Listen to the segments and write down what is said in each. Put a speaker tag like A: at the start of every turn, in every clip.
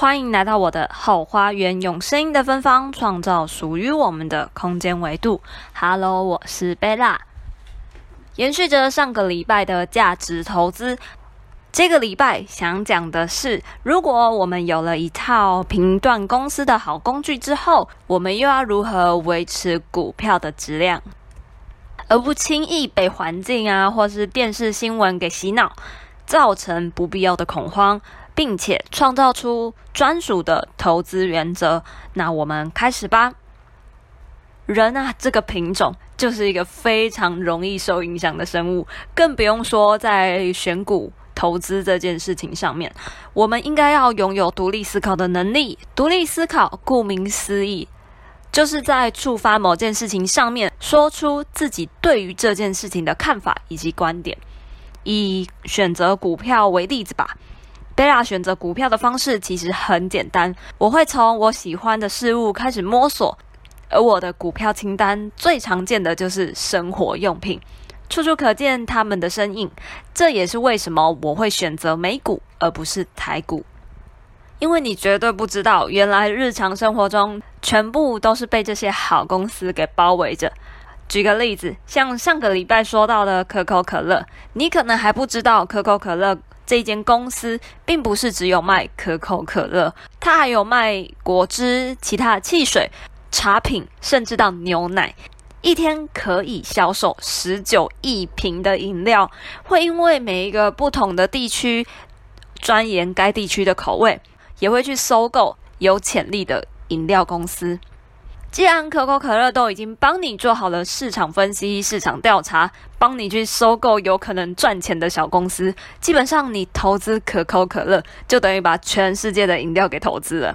A: 欢迎来到我的后花园，用声音的芬芳创造属于我们的空间维度。Hello，我是贝拉。延续着上个礼拜的价值投资，这个礼拜想讲的是，如果我们有了一套评断公司的好工具之后，我们又要如何维持股票的质量，而不轻易被环境啊或是电视新闻给洗脑，造成不必要的恐慌。并且创造出专属的投资原则。那我们开始吧。人啊，这个品种就是一个非常容易受影响的生物，更不用说在选股投资这件事情上面，我们应该要拥有独立思考的能力。独立思考，顾名思义，就是在触发某件事情上面，说出自己对于这件事情的看法以及观点。以选择股票为例子吧。贝拉选择股票的方式其实很简单，我会从我喜欢的事物开始摸索，而我的股票清单最常见的就是生活用品，处处可见他们的身影。这也是为什么我会选择美股而不是台股，因为你绝对不知道，原来日常生活中全部都是被这些好公司给包围着。举个例子，像上个礼拜说到的可口可乐，你可能还不知道可口可乐。这间公司并不是只有卖可口可乐，它还有卖果汁、其他的汽水、茶品，甚至到牛奶。一天可以销售十九亿瓶的饮料，会因为每一个不同的地区钻研该地区的口味，也会去收购有潜力的饮料公司。既然可口可乐都已经帮你做好了市场分析、市场调查，帮你去收购有可能赚钱的小公司，基本上你投资可口可乐就等于把全世界的饮料给投资了。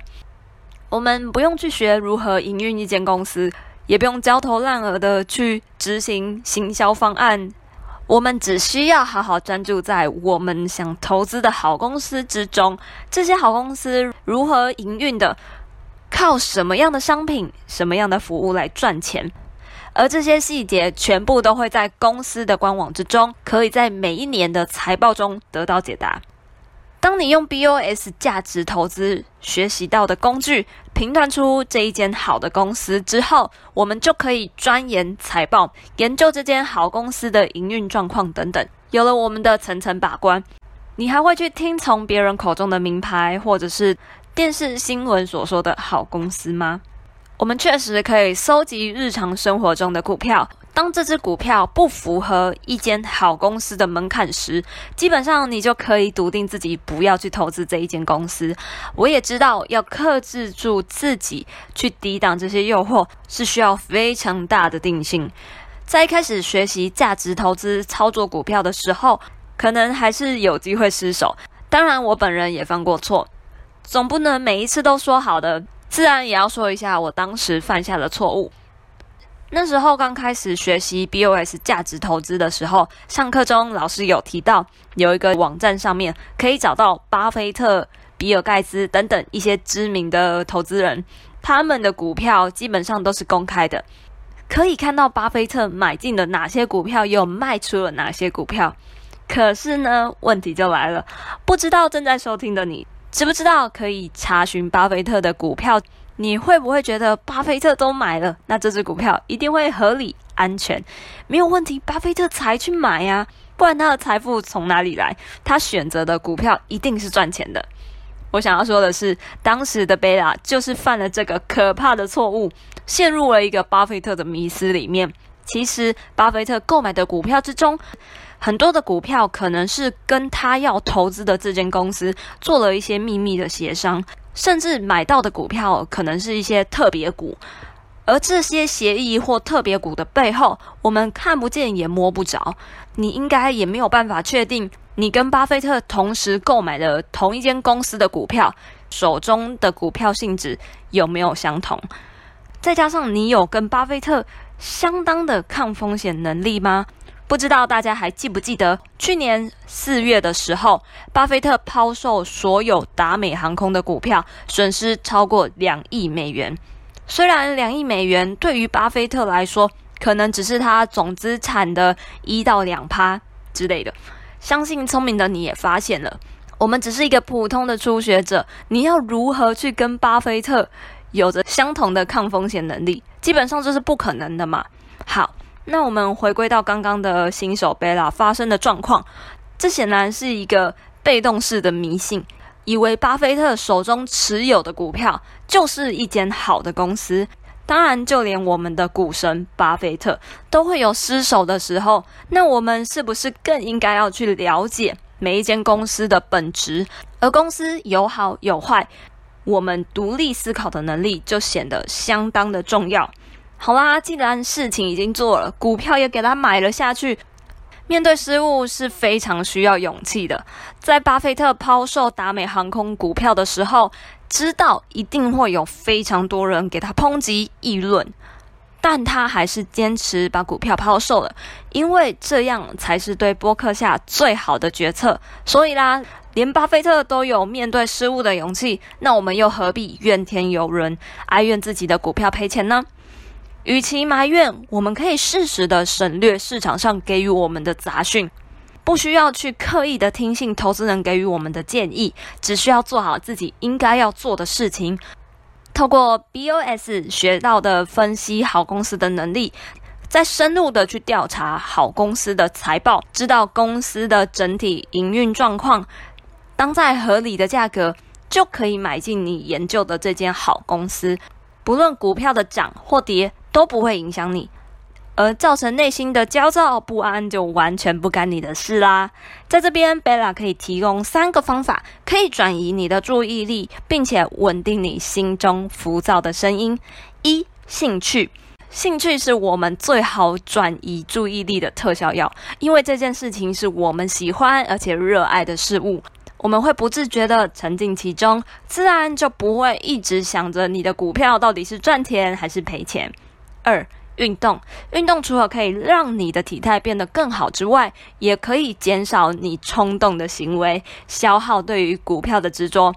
A: 我们不用去学如何营运一间公司，也不用焦头烂额的去执行行销方案，我们只需要好好专注在我们想投资的好公司之中，这些好公司如何营运的。靠什么样的商品、什么样的服务来赚钱？而这些细节全部都会在公司的官网之中，可以在每一年的财报中得到解答。当你用 BOS 价值投资学习到的工具评断出这一间好的公司之后，我们就可以钻研财报，研究这间好公司的营运状况等等。有了我们的层层把关，你还会去听从别人口中的名牌，或者是电视新闻所说的好公司吗？我们确实可以搜集日常生活中的股票。当这只股票不符合一间好公司的门槛时，基本上你就可以笃定自己不要去投资这一间公司。我也知道要克制住自己去抵挡这些诱惑是需要非常大的定性。在一开始学习价值投资操作股票的时候，可能还是有机会失手。当然，我本人也犯过错。总不能每一次都说好的，自然也要说一下我当时犯下的错误。那时候刚开始学习 BOS 价值投资的时候，上课中老师有提到，有一个网站上面可以找到巴菲特、比尔盖茨等等一些知名的投资人，他们的股票基本上都是公开的，可以看到巴菲特买进了哪些股票，又卖出了哪些股票。可是呢，问题就来了，不知道正在收听的你。知不知道可以查询巴菲特的股票？你会不会觉得巴菲特都买了，那这只股票一定会合理、安全，没有问题？巴菲特才去买呀，不然他的财富从哪里来？他选择的股票一定是赚钱的。我想要说的是，当时的贝拉就是犯了这个可怕的错误，陷入了一个巴菲特的迷思里面。其实，巴菲特购买的股票之中，很多的股票可能是跟他要投资的这间公司做了一些秘密的协商，甚至买到的股票可能是一些特别股，而这些协议或特别股的背后，我们看不见也摸不着，你应该也没有办法确定你跟巴菲特同时购买了同一间公司的股票，手中的股票性质有没有相同？再加上你有跟巴菲特相当的抗风险能力吗？不知道大家还记不记得，去年四月的时候，巴菲特抛售所有达美航空的股票，损失超过两亿美元。虽然两亿美元对于巴菲特来说，可能只是他总资产的一到两趴之类的，相信聪明的你也发现了，我们只是一个普通的初学者，你要如何去跟巴菲特有着相同的抗风险能力？基本上这是不可能的嘛。好，那我们回归到刚刚的新手贝拉发生的状况，这显然是一个被动式的迷信，以为巴菲特手中持有的股票就是一间好的公司。当然，就连我们的股神巴菲特都会有失手的时候，那我们是不是更应该要去了解？每一间公司的本质，而公司有好有坏，我们独立思考的能力就显得相当的重要。好啦，既然事情已经做了，股票也给他买了下去，面对失误是非常需要勇气的。在巴菲特抛售达美航空股票的时候，知道一定会有非常多人给他抨击议论。但他还是坚持把股票抛售了，因为这样才是对波克夏最好的决策。所以啦，连巴菲特都有面对失误的勇气，那我们又何必怨天尤人，哀怨自己的股票赔钱呢？与其埋怨，我们可以适时的省略市场上给予我们的杂讯，不需要去刻意的听信投资人给予我们的建议，只需要做好自己应该要做的事情。透过 BOS 学到的分析好公司的能力，再深入的去调查好公司的财报，知道公司的整体营运状况，当在合理的价格，就可以买进你研究的这间好公司，不论股票的涨或跌，都不会影响你。而造成内心的焦躁不安，就完全不干你的事啦。在这边，贝拉可以提供三个方法，可以转移你的注意力，并且稳定你心中浮躁的声音。一、兴趣，兴趣是我们最好转移注意力的特效药，因为这件事情是我们喜欢而且热爱的事物，我们会不自觉地沉浸其中，自然就不会一直想着你的股票到底是赚钱还是赔钱。二、运动，运动除了可以让你的体态变得更好之外，也可以减少你冲动的行为，消耗对于股票的执着，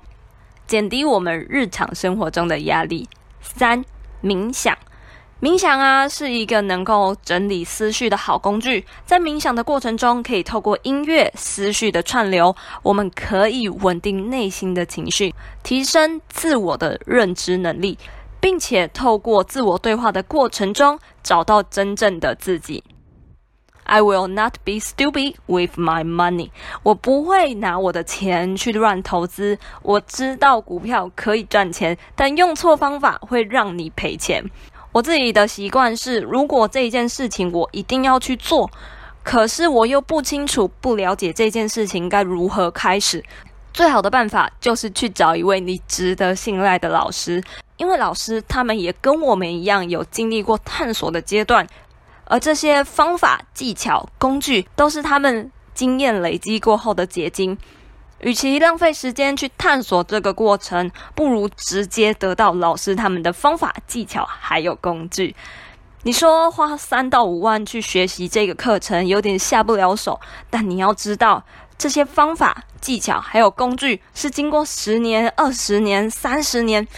A: 减低我们日常生活中的压力。三、冥想，冥想啊是一个能够整理思绪的好工具，在冥想的过程中，可以透过音乐、思绪的串流，我们可以稳定内心的情绪，提升自我的认知能力。并且透过自我对话的过程中，找到真正的自己。I will not be stupid with my money。我不会拿我的钱去乱投资。我知道股票可以赚钱，但用错方法会让你赔钱。我自己的习惯是，如果这件事情我一定要去做，可是我又不清楚、不了解这件事情该如何开始，最好的办法就是去找一位你值得信赖的老师。因为老师他们也跟我们一样有经历过探索的阶段，而这些方法、技巧、工具都是他们经验累积过后的结晶。与其浪费时间去探索这个过程，不如直接得到老师他们的方法、技巧还有工具。你说花三到五万去学习这个课程有点下不了手，但你要知道，这些方法、技巧还有工具是经过十年、二十年、三十年。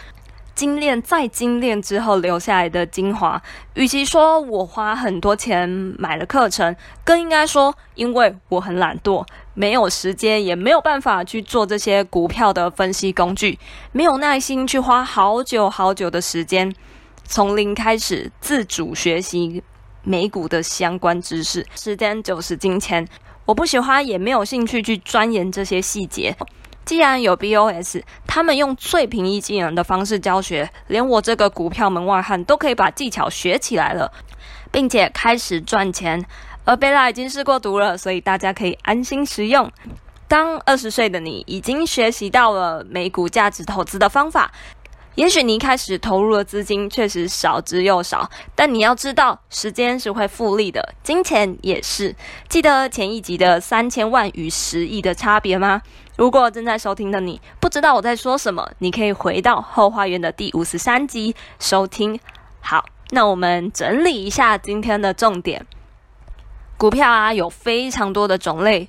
A: 精炼再精炼之后留下来的精华，与其说我花很多钱买了课程，更应该说，因为我很懒惰，没有时间，也没有办法去做这些股票的分析工具，没有耐心去花好久好久的时间，从零开始自主学习美股的相关知识。时间就是金钱，我不喜欢，也没有兴趣去钻研这些细节。既然有 BOS，他们用最平易近人的方式教学，连我这个股票门外汉都可以把技巧学起来了，并且开始赚钱。而贝拉已经试过毒了，所以大家可以安心食用。当二十岁的你已经学习到了美股价值投资的方法，也许你一开始投入的资金确实少之又少，但你要知道，时间是会复利的，金钱也是。记得前一集的三千万与十亿的差别吗？如果正在收听的你不知道我在说什么，你可以回到后花园的第五十三集收听。好，那我们整理一下今天的重点。股票啊，有非常多的种类，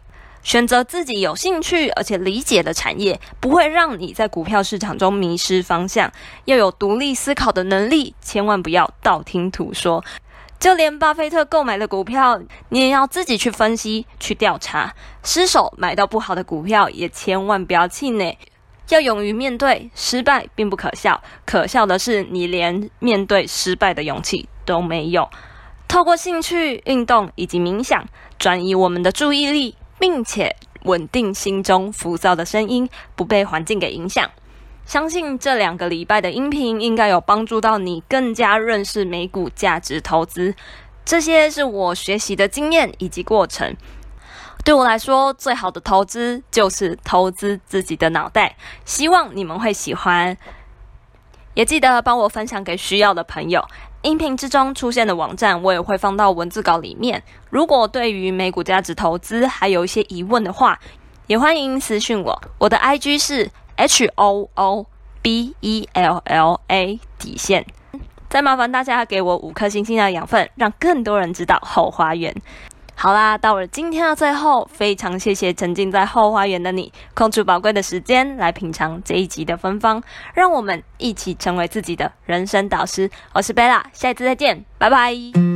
A: 选择自己有兴趣而且理解的产业，不会让你在股票市场中迷失方向。要有独立思考的能力，千万不要道听途说。就连巴菲特购买的股票，你也要自己去分析、去调查。失手买到不好的股票，也千万不要气馁。要勇于面对失败，并不可笑，可笑的是你连面对失败的勇气都没有。透过兴趣、运动以及冥想，转移我们的注意力，并且稳定心中浮躁的声音，不被环境给影响。相信这两个礼拜的音频应该有帮助到你，更加认识美股价值投资。这些是我学习的经验以及过程。对我来说，最好的投资就是投资自己的脑袋。希望你们会喜欢，也记得帮我分享给需要的朋友。音频之中出现的网站，我也会放到文字稿里面。如果对于美股价值投资还有一些疑问的话，也欢迎私讯我。我的 IG 是。H O O B E L L A 底线，再麻烦大家给我五颗星星的养分，让更多人知道后花园。好啦，到了今天的最后，非常谢谢沉浸在后花园的你，空出宝贵的时间来品尝这一集的芬芳，让我们一起成为自己的人生导师。我是贝拉，下一次再见，拜拜。